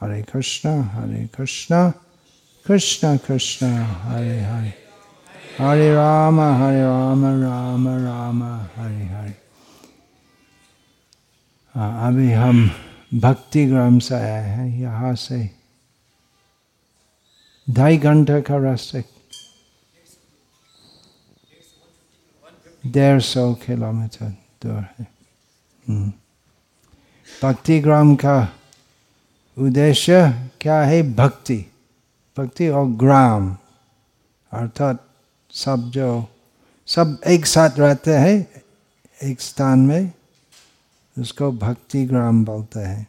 Hare Krishna, Hare Krishna, Krishna Krishna, Hare Hare. Hare Rama, Hare Rama, Rama Rama, Hare Hare. अभी हम भक्ति ग्राम से आए हैं यहाँ से ढाई घंटे का रास्ते डेढ़ सौ किलोमीटर दूर है भक्ति ग्राम का उद्देश्य क्या है? भक्ति। भक्ति और ग्राम, अर्थात सब जो, सब एक साथ रहते हैं, एक स्थान में, उसको भक्ति ग्राम बोलते हैं।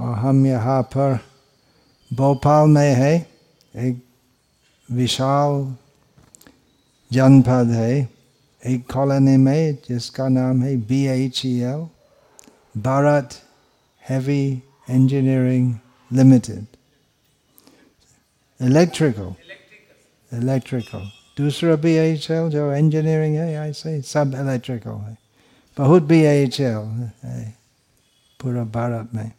और हम यहाँ पर भोपाल में है, एक विशाल जनपद है, एक कॉलोनी में, जिसका नाम है B H E L Bharat Heavy Engineering Limited electrical electrical दूसरा बी एच एल जो इंजीनियरिंग है ऐसे सब इलेक्ट्रिकल है बहुत बी एच एल है पूरा भारत में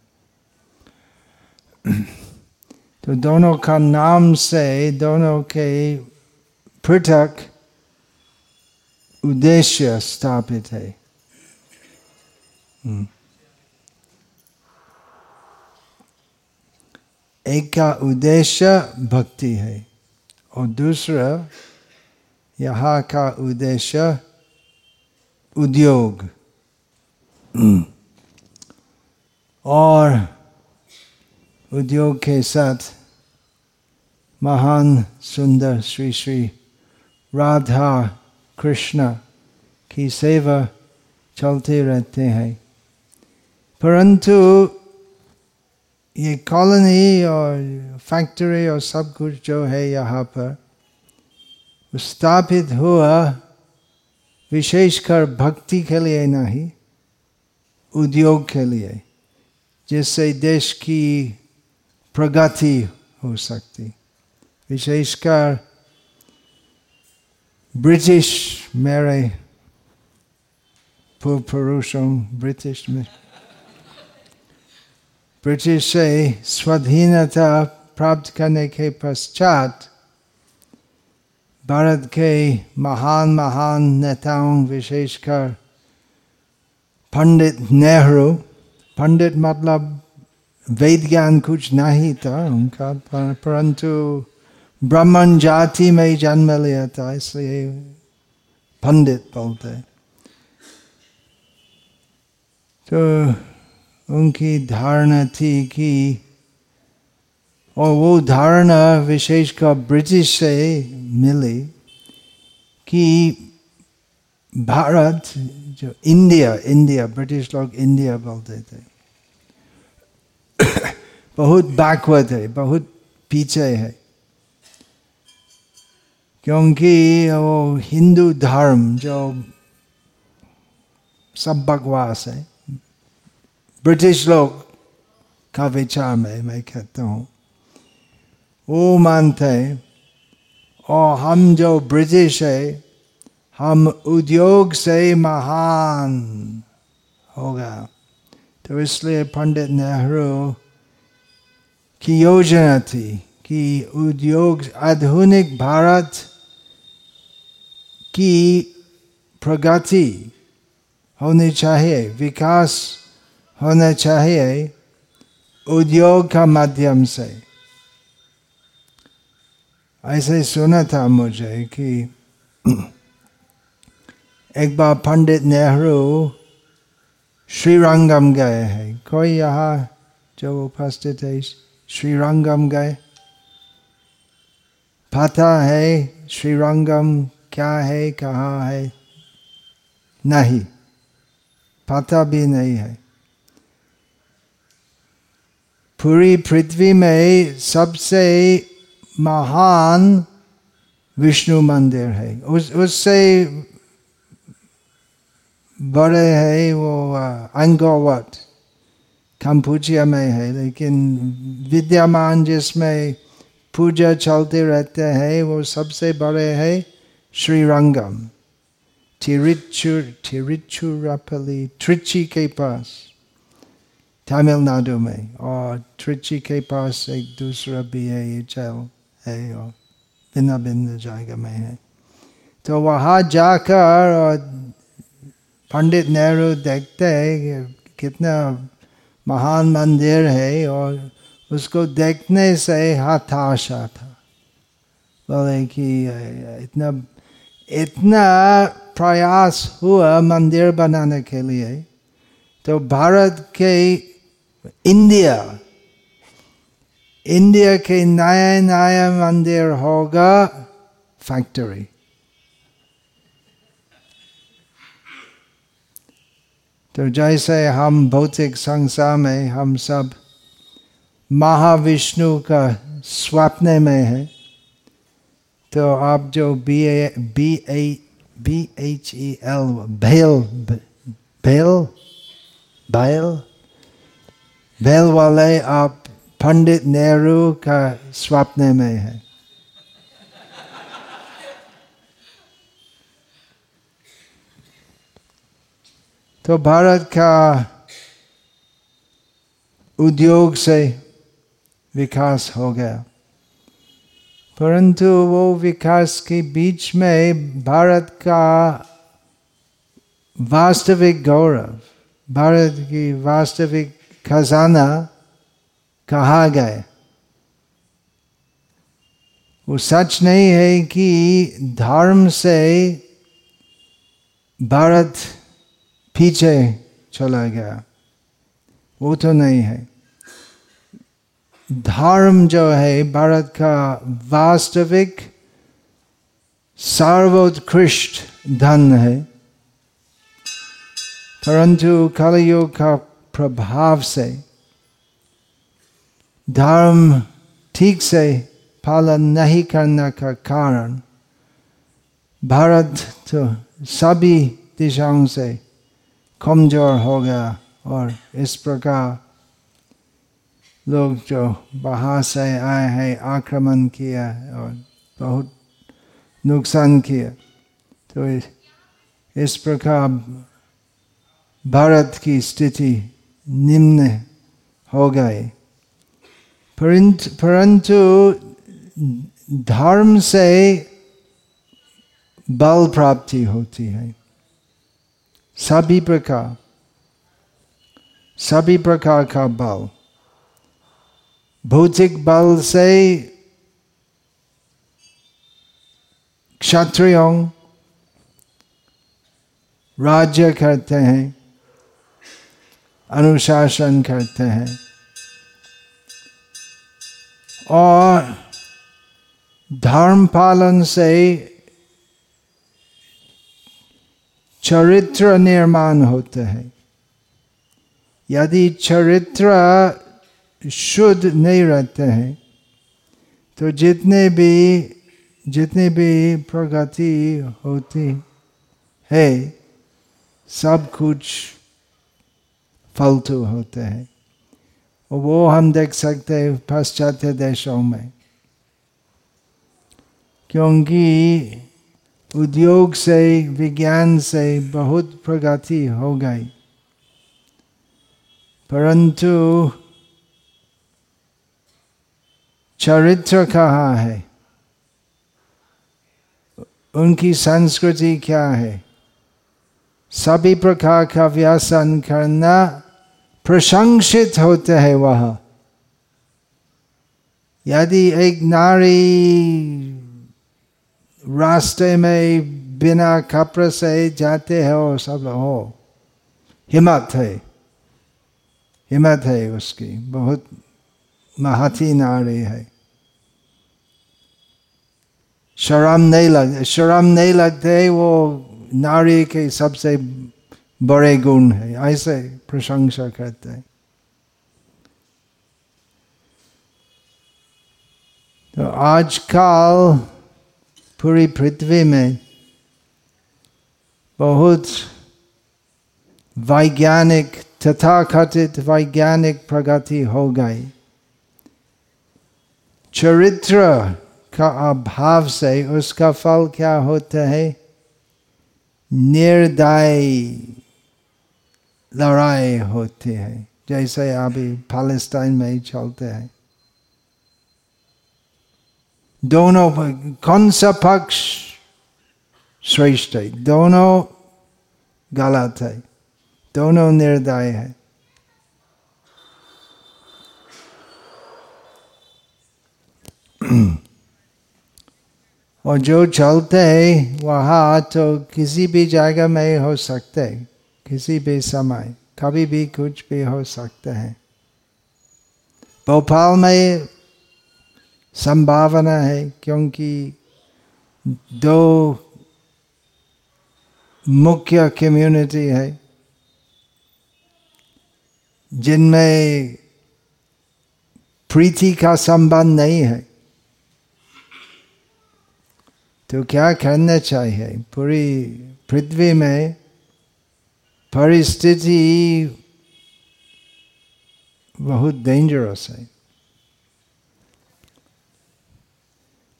तो दोनों का नाम से दोनों के पृथक उद्देश्य स्थापित है एक का उद्देश्य भक्ति है और दूसरा, यहाँ का उद्देश्य उद्योग। और उद्योग के साथ महान सुंदर श्री श्री राधा कृष्ण की सेवा चलते रहते हैं। परंतु ये कॉलोनी और फैक्ट्री और सब कुछ जो है यहाँ पर स्थापित हुआ विशेषकर भक्ति के लिए नहीं, उद्योग के लिए, जिससे देश की प्रगति हो सकती। विशेषकर ब्रिटिश मेरे पूर्व पुरुषों ब्रिटिश में ब्रिटिश स्वाधीनता प्राप्त करने के पश्चात भारत के महान महान नेताओं, विशेषकर पंडित नेहरू, पंडित मतलब वेद ज्ञान कुछ नहीं था उनका परंतु ब्राह्मण जाति में जन्म लिया था, इसलिए पंडित बोलते तो उनकी धारणा थी कि और वो धारणा विशेषकर ब्रिटिश से मिली कि भारत जो इंडिया इंडिया, ब्रिटिश लोग इंडिया बोलते थे। बहुत बैकवर्ड है, बहुत पीछे है। क्योंकि वो हिंदू धर्म जो सब बकवास है ब्रिटिश लोग का विचार में मैं कहता हूँ वो मानते हैं और हम जो ब्रिटिश है हम उद्योग से महान होगा तो इसलिए पंडित नेहरू की योजना थी कि उद्योग आधुनिक भारत की प्रगति होनी चाहिए विकास होना चाहिए उद्योग का माध्यम से। ऐसे सुना था मुझे कि एक बार पंडित नेहरू श्रीरंगम गए हैं। कोई यहाँ जो उपस्थित है श्रीरंगम गए? पता है श्रीरंगम क्या है, कहाँ है? नहीं, पता भी नहीं है। पूरी पृथ्वी में सबसे महान विष्णु मंदिर है। उस, उससे बड़े है वो अंगोवट कंपूचिया में है, लेकिन विद्यमान जिसमें पूजा चलते रहते हैं, वो सबसे बड़े है श्रीरंगम तिरुचुर तिरुचुरापल्ली त्रिची के पास। तमिलनाडु में और त्रिची के पास एक दूसरा बी एल है और भिन्न भिन्न जगह में है तो वहाँ जाकर और पंडित नेहरू देखते हैं कितना महान मंदिर है और उसको देखने से हताशा था बोले कि इतना इतना प्रयास हुआ मंदिर बनाने के लिए तो भारत के इंडिया इंडिया के नया नया मंदिर होगा फैक्ट्री तो जैसे हम भौतिक संसार में हम सब महाविष्णु का स्वप्न में है तो आप जो B A B A B H E L भेल भेल बैल बैल वाले आप पंडित नेहरू का स्वप्न में है तो भारत का उद्योग से विकास हो गया परंतु वो विकास के बीच में भारत का वास्तविक गौरव भारत की वास्तविक खजाना कहा गए? वो सच नहीं है कि धर्म से भारत पीछे चला गया। वो तो नहीं है। धर्म जो है, भारत का वास्तविक सर्वोत्कृष्ट धन है। परंतु कलयुग का प्रभाव से, धर्म ठीक से पालन नहीं करने का कारण, भारत तो सभी दिशाओं से कमज़ोर हो गया और इस प्रकार लोग जो बाहर से आए हैं, आक्रमण किया और बहुत नुकसान किया। तो इस प्रकार भारत की स्थिति निम्न हो गए। परंतु धर्म से बल प्राप्ति होती है। सभी प्रकार सभी प्रकार का बल। भौतिक बल से क्षत्रियों, राज्य करते हैं। अनुशासन करते हैं। और धर्म पालन से चरित्र निर्माण होते हैं। यदि चरित्र शुद्ध नहीं रहते हैं तो जितने भी जितने भी प्रगति होती है, सब कुछ फालतू होते हैं। वो हम देख सकते हैं पाश्चात्य देशों में। क्योंकि उद्योग से, विज्ञान से बहुत प्रगति हो गई। परंतु चरित्र कहाँ है? उनकी संस्कृति क्या है? सभी प्रकार का व्यसन करना प्रशंसित होते हैं वह यदि एक नारी रास्ते में बिना कपड़े से जाते हो सब हो हिम्मत है हिम्मत है उसकी बहुत महती नारी है शर्म नहीं लग शर्म नहीं लगते वो नारी के सबसे बड़े गुण है, ऐसे प्रशंसा करते हैं। तो आजकल पूरी पृथ्वी में बहुत वैज्ञानिक तथा कथित वैज्ञानिक प्रगति हो गई। चरित्र का अभाव से उसका फल क्या होता है? निर्दय लड़ाई होती है, जैसे अभी पैलेस्टाइन में ही चलते हैं। दोनों कौन सा पक्ष श्रेष्ठ है? दोनों गलत है, दोनों निर्दय है। और जो चलते वहाँ तो किसी भी जगह में हो सकते किसी भी समय, कभी भी कुछ भी हो सकते हैं। भोपाल में संभावना है, क्योंकि दो मुख्य कम्युनिटी है, जिनमें प्रीति का संबंध नहीं है। तो क्या करना चाहिए? पूरी पृथ्वी में परिस्थिति बहुत डेंजरस है।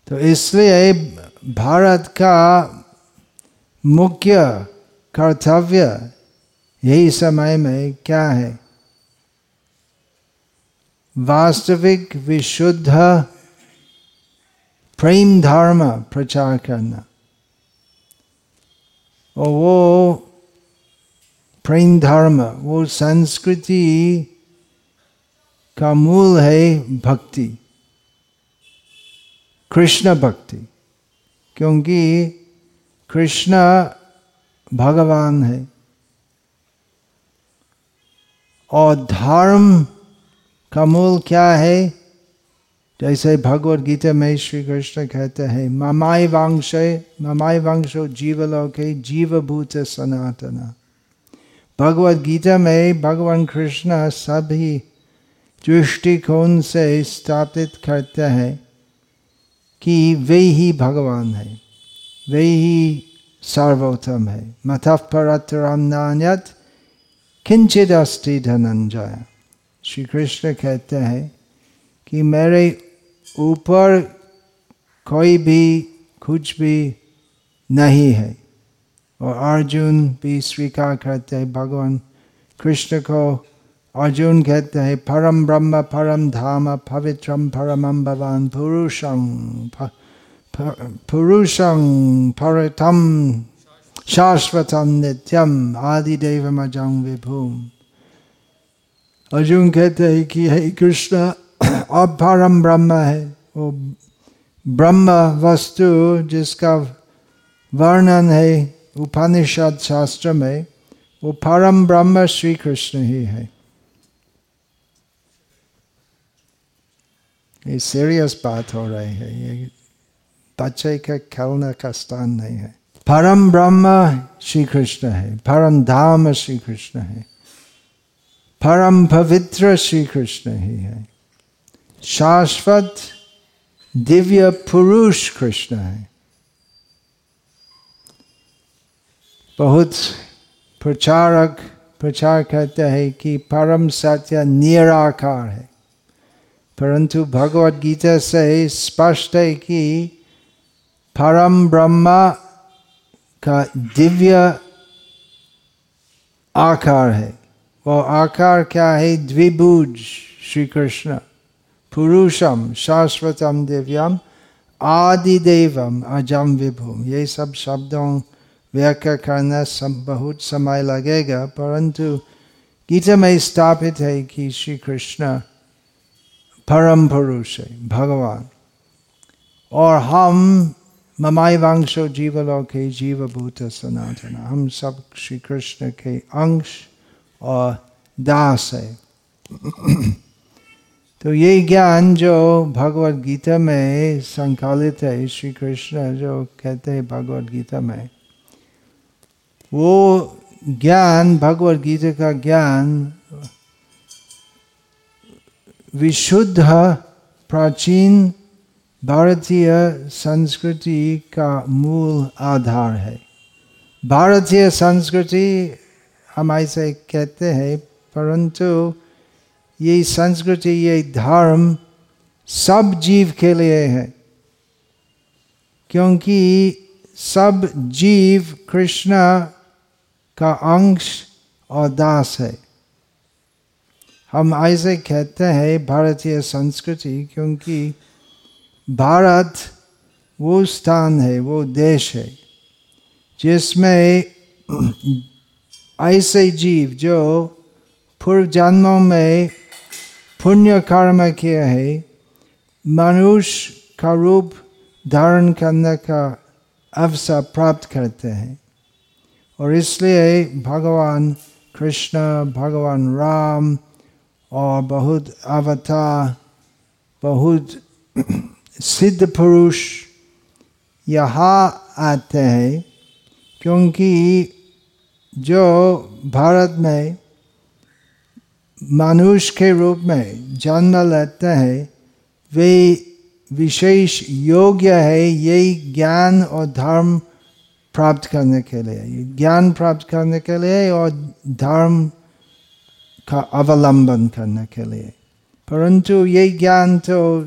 तो इसलिए भारत का मुख्य कर्तव्य यही समय में क्या है? वास्तविक, विशुद्ध प्रेम धर्म प्रचार करना और वो प्रेम धर्म वो संस्कृति का मूल है भक्ति कृष्ण भक्ति क्योंकि कृष्ण भगवान है और धर्म का मूल क्या है जैसे भगवत गीता में श्री कृष्ण कहते हैं ममाय वंश ममाई वंशो जीवलोके जीवभूत सनातना भगवत गीता में भगवान कृष्ण सभी दृष्टिकोण से स्थापित करते हैं कि वे ही भगवान है वे ही सर्वोत्तम है मथ परतरम नान्यत किंचित अस्ति धनंजय श्री कृष्ण कहते हैं कि मेरे ऊपर कोई भी, कुछ भी नहीं है। और अर्जुन भी स्वीकार करते हैं, भगवान कृष्ण को अर्जुन कहते हैं, परम ब्रह्म, परम धाम, पवित्रम, परम भगवान पुरुषं पुरुषं परतम शाश्वतम नित्यम आदिदेव मजंग विभूम। अर्जुन कहते हैं कि हे कृष्ण अब परम ब्रह्म है। वो ब्रह्म वस्तु जिसका वर्णन है, उपनिषद शास्त्र में, वो परम ब्रह्म श्री कृष्ण ही है। ये सीरियस बात हो रही है। ये बच्चे का खेलने का स्थान नहीं है। परम ब्रह्म श्री कृष्ण है। परम धाम श्री कृष्ण है। परम पवित्र श्री कृष्ण ही है। शाश्वत दिव्य पुरुष कृष्ण है बहुत प्रचारक प्रचार करते हैं कि परम सत्य निराकार है परंतु भगवत गीता से स्पष्ट है कि परम ब्रह्मा का दिव्य आकार है वो आकार क्या है द्विभुज श्री कृष्ण पुरुषम शाश्वतम दिव्यम आदिदेवम अजम विभुम ये सब शब्दों व्याख्या करना सब बहुत समय लगेगा, परंतु गीता में स्थापित है कि श्री कृष्ण परम पुरुष है, भगवान। और हम ममाई वंशो जीवलोके जीवभूत सनातन, हम सब श्री कृष्ण के अंश और दास है। तो ये ज्ञान जो भगवत गीता में संकलित है, श्री कृष्ण जो कहते हैं भगवत गीता में, वो ज्ञान, भगवत गीता का ज्ञान विशुद्ध प्राचीन भारतीय संस्कृति का मूल आधार है। भारतीय संस्कृति हम ऐसे कहते हैं, परंतु ये संस्कृति, ये धर्म सब जीव के लिए है। क्योंकि सब जीव कृष्ण का अंश और दास है। हम ऐसे कहते हैं भारतीय संस्कृति क्योंकि भारत वो स्थान है, वो देश है, जिसमें ऐसे जीव जो पूर्व जन्मों में पुण्य कर्म किया है। मनुष्य का रूप धारण करने का अवसर प्राप्त करते हैं। और इसलिए भगवान कृष्ण, भगवान राम और बहुत अवतार, बहुत सिद्ध पुरुष यहाँ आते हैं। क्योंकि जो भारत में मनुष्य के रूप में जन्म लेते हैं, वे विशेष योग्य है यही ज्ञान और धर्म प्राप्त करने के लिए। ज्ञान प्राप्त करने के लिए और धर्म का अवलंबन करने के लिए। परंतु ये ज्ञान तो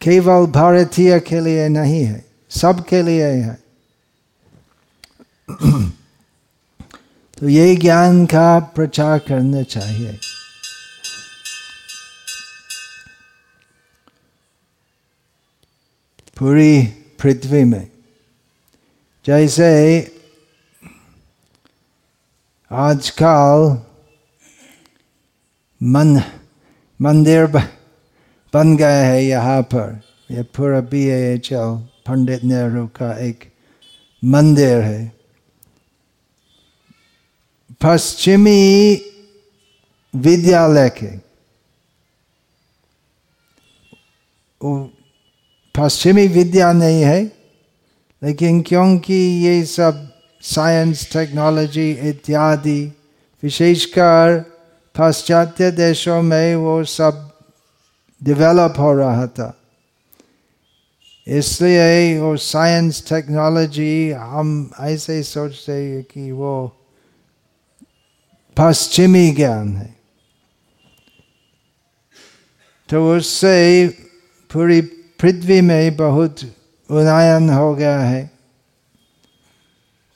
केवल भारतीय के लिए नहीं है, सब के लिए है। तो ये ज्ञान का प्रचार करना चाहिए। पूरी पृथ्वी में, जैसे आजकल मन, मंदिर बन गए है यहाँ पर। यह पूरा B H L Pandit Nehru का एक मंदिर है। पश्चिमी विद्यालय के पश्चिमी विद्या नहीं है, लेकिन क्योंकि ये सब साइंस टेक्नोलॉजी इत्यादि विशेषकर पाश्चात्य देशों में वो सब डेवलप हो रहा था, इसलिए वो साइंस टेक्नोलॉजी हम ऐसे ही सोचते हैं कि वो पश्चिमी ज्ञान है। तो उससे पूरी पृथ्वी में बहुत उन्नयन हो गया है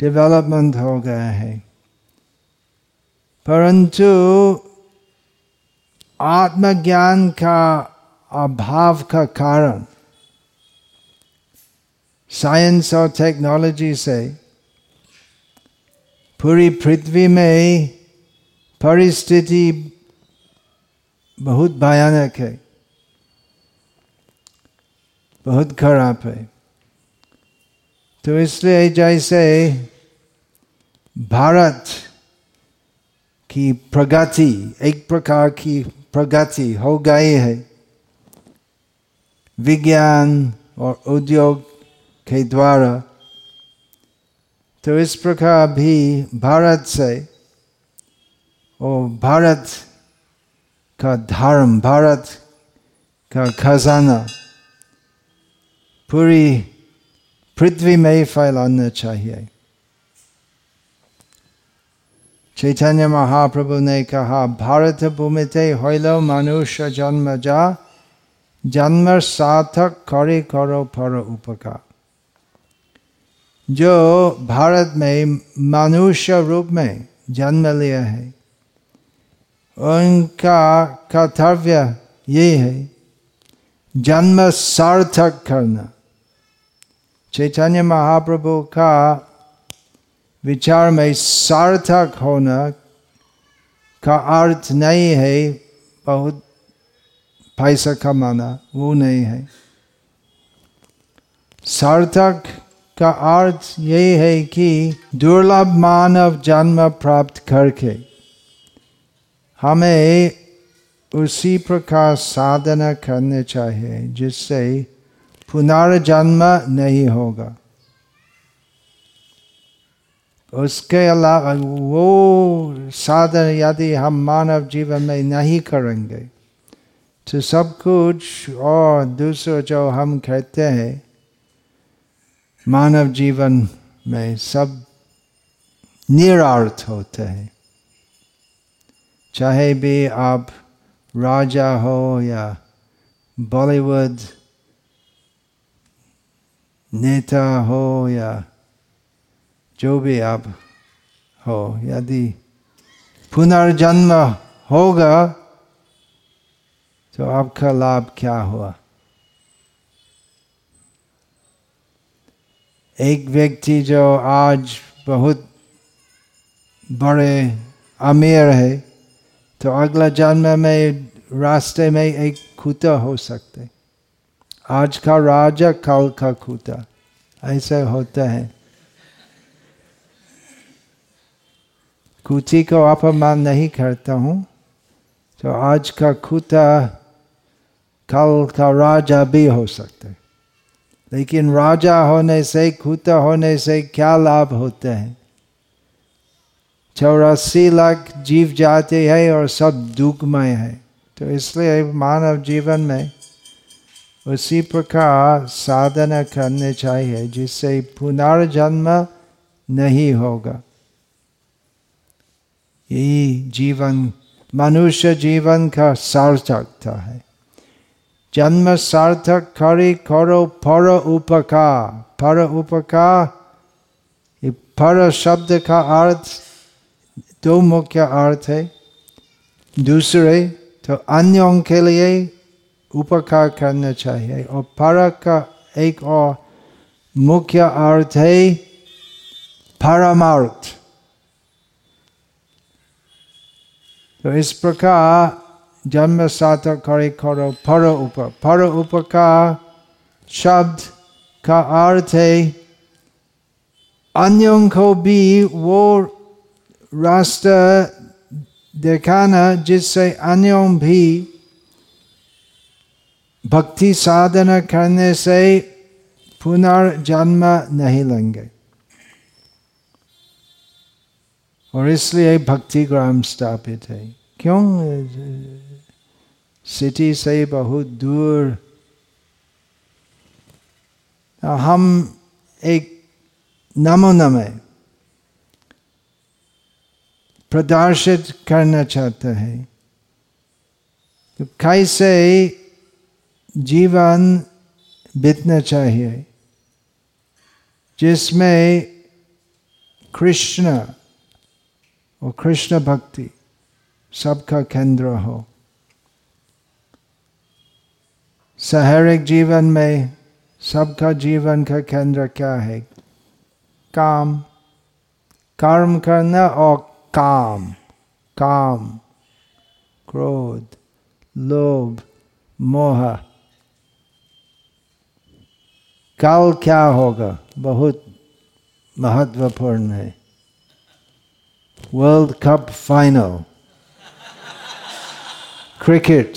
डेवलपमेंट हो गया है। परंतु आत्मज्ञान का अभाव का कारण साइंस और टेक्नोलॉजी से पूरी पृथ्वी में परिस्थिति बहुत भयानक है। बहुत खराब है। तो इसलिए जैसे भारत की प्रगति, एक प्रकार की प्रगति हो गई है। विज्ञान और उद्योग के द्वारा। तो इस प्रकार भी भारत से और भारत का धर्म, भारत का खजाना पूरी पृथ्वी में ही फैलाना चाहिए। चैतन्य महाप्रभु ने कहा, भारत भूमि थे होलो मनुष्य जन्म जा जन्म सार्थक करे करो पर उपकार। जो भारत में मनुष्य रूप में जन्म लिया है उनका कर्तव्य ये है जन्म सार्थक करना। चैतन्य महाप्रभु का विचार में सार्थक होना का अर्थ नहीं है, बहुत पैसा कमाना, वो नहीं है। सार्थक का अर्थ यही है कि दुर्लभ मानव जन्म प्राप्त करके हमें उसी प्रकार साधना करने चाहिए, जिससे पुनर्जन्म नहीं होगा। उसके अलावा वो साधन यदि हम मानव जीवन में नहीं करेंगे तो सब कुछ और दूसरा जो हम कहते हैं, मानव जीवन में सब निरार्थ होते हैं। चाहे भी आप राजा हो या बॉलीवुड नेता हो या जो भी आप हो, यदि पुनर्जन्म होगा तो आपका लाभ क्या हुआ? एक व्यक्ति जो आज बहुत बड़े अमीर है तो अगला जन्म में रास्ते में एक खूता हो सकते। आज का राजा कल का खूता ऐसा होता है। कुची को अपमान नहीं करता हूँ। तो आज का खूता कल का राजा भी हो सकता। लेकिन राजा होने से खूता होने से क्या लाभ होते हैं? चौरासी लाख जीव जाते हैं और सब दुखमय है। तो इसलिए मानव जीवन में उसी प्रकार साधना करने चाहिए, जिससे पुनर्जन्म नहीं होगा। यही जीवन, मनुष्य जीवन का सार्थकता है। जन्म सार्थक करी करो पर उपकार। पर उपकार पर शब्द का अर्थ दो मुख्य अर्थ है। दूसरे तो अन्यों के लिए उपकार करना चाहिए। और पर का एक और मुख्य अर्थ है परमार्थ। तो इस प्रकार जन्म सात करे करो पर उप पर उपकार शब्द का अर्थ है, अन्यों को भी वो रास्ता दिखाना जिससे अन्यों भी भक्ति साधना करने से पुनर्जन्म नहीं लेंगे। और इसलिए भक्ति ग्राम स्थापित है। क्यों? सिटी से बहुत दूर। हम एक नमूना में प्रदर्शित करना चाहते हैं। तो कैसे जीवन बीतना चाहिए? जिसमें कृष्ण और कृष्ण भक्ति सबका केंद्र हो। शहरिक जीवन में सबका जीवन का केंद्र क्या है? काम। कर्म करना और काम काम, क्रोध, लोभ, मोह। कल क्या होगा? बहुत महत्वपूर्ण है। वर्ल्ड कप फाइनल क्रिकेट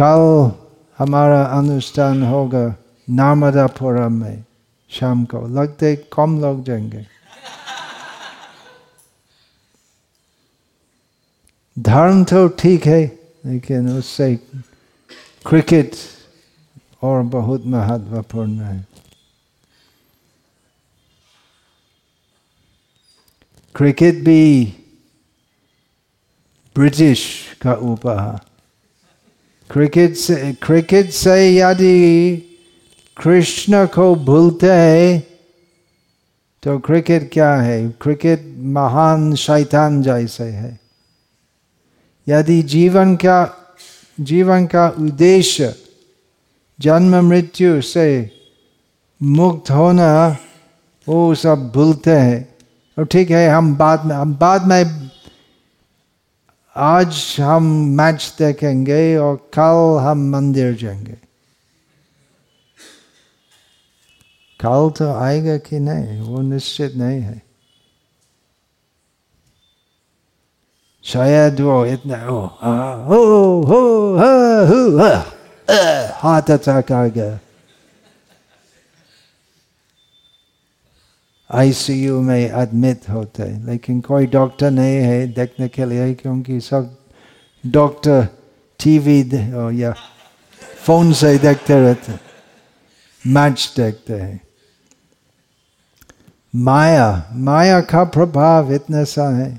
कल हमारा अनुष्ठान होगा नर्मदापुरम में। शाम को। लगते कम लोग जाएँगे। धर्म तो ठीक है, लेकिन उससे क्रिकेट और बहुत महत्वपूर्ण है। क्रिकेट भी ब्रिटिश का उपहार क्रिकेट से क्रिकेट से यदि कृष्ण को भूलते हैं तो क्रिकेट क्या है? क्रिकेट महान शैतान जैसे है। यदि जीवन का जीवन का उद्देश्य जन्म मृत्यु से मुक्त होना, वो सब भूलते हैं। और ठीक है, हम बाद में, हम बाद में आज हम मैच देखेंगे और कल हम मंदिर जाएँगे। काल तो आएगा कि नहीं वो निश्चित नहीं है शायद वो इतना ओ हो हो हो हाथ अटैक आ गया आईसीयू में एडमिट होते हैं लेकिन कोई डॉक्टर नहीं है देखने के लिए क्योंकि सब डॉक्टर टीवी या फ़ोन से देखते रहते मैच देखते हैं माया माया का प्रभाव इतना सा है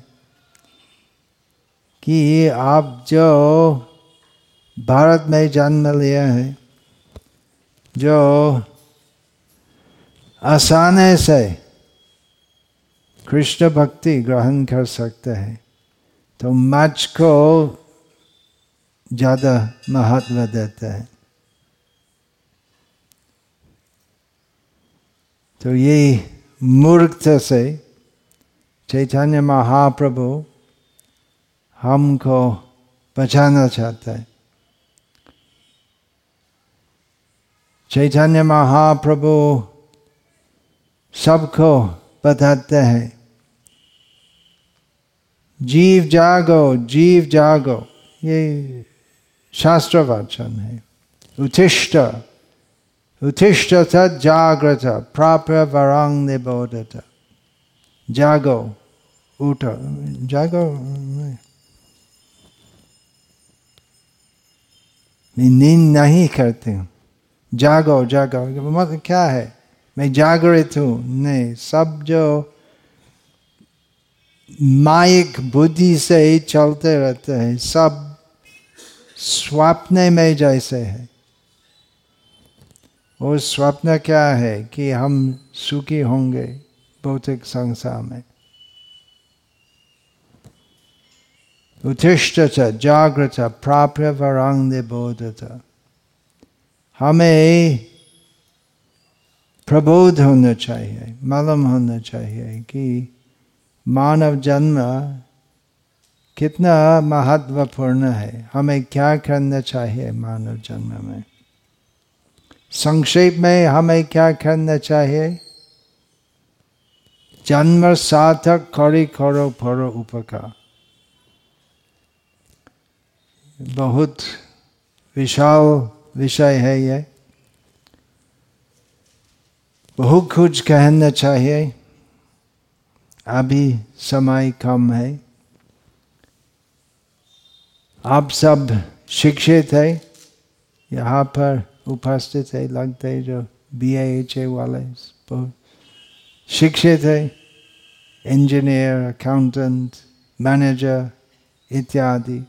कि आप जो भारत में जन्म लिया है, जो आसानी से कृष्ण भक्ति ग्रहण कर सकते हैं तो मच को ज़्यादा महत्व देते हैं। तो ये मूर्खता से चैतन्य महाप्रभु हमको बचाना चाहता है। चैतन्य महाप्रभु सबको बताते हैं। जीव जागो जीव जागो, ये शास्त्र वाचन है। उत्तिष्ठ। जागृत प्राप्य वरंग निबोधत जागो उठ जागो मैं नींद नहीं करती हूँ जागो जागो मतलब क्या है मैं जागृत हूँ नहीं सब जो माइक बुद्धि से ही चलते रहते हैं सब स्वप्न में जैसे है वो स्वप्न क्या है कि हम सुखी होंगे भौतिक संसार में? उत्तिष्ठ जागृत प्राप्य वरांग निबोधत। हमें प्रबोध होना चाहिए, मालूम होना चाहिए कि मानव जन्म कितना महत्वपूर्ण है। हमें क्या करना चाहिए मानव जन्म में? संक्षेप में हमें क्या करना चाहिए? जन्म सार्थक करी करो फरो उपकार। बहुत विशाल विषय है ये। बहुत कुछ कहना चाहिए। अभी समय कम है। आप सब शिक्षित है। यहाँ पर उपस्थित है, लगते है जो बी आई एच ए वाले शिक्षित है इंजीनियर अकाउंटेंट मैनेजर इत्यादि।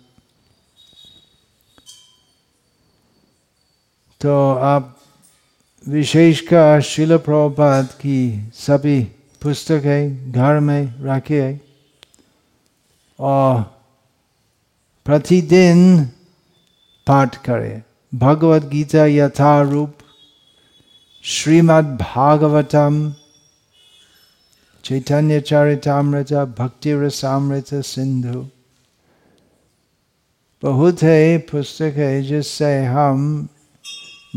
तो आप विशेषकर शिल प्रभात की सभी पुस्तकें घर में रखिए और प्रतिदिन पाठ करें। भगवत गीता यथारूप श्रीमद् भागवतम चैतन्य चरितमृत भक्ति रसामृत सिंधु बहुत है पुस्तक है जिससे हम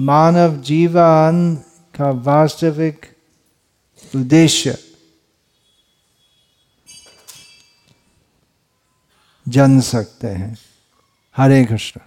मानव जीवन का वास्तविक उद्देश्य जन सकते हैं हरे कृष्ण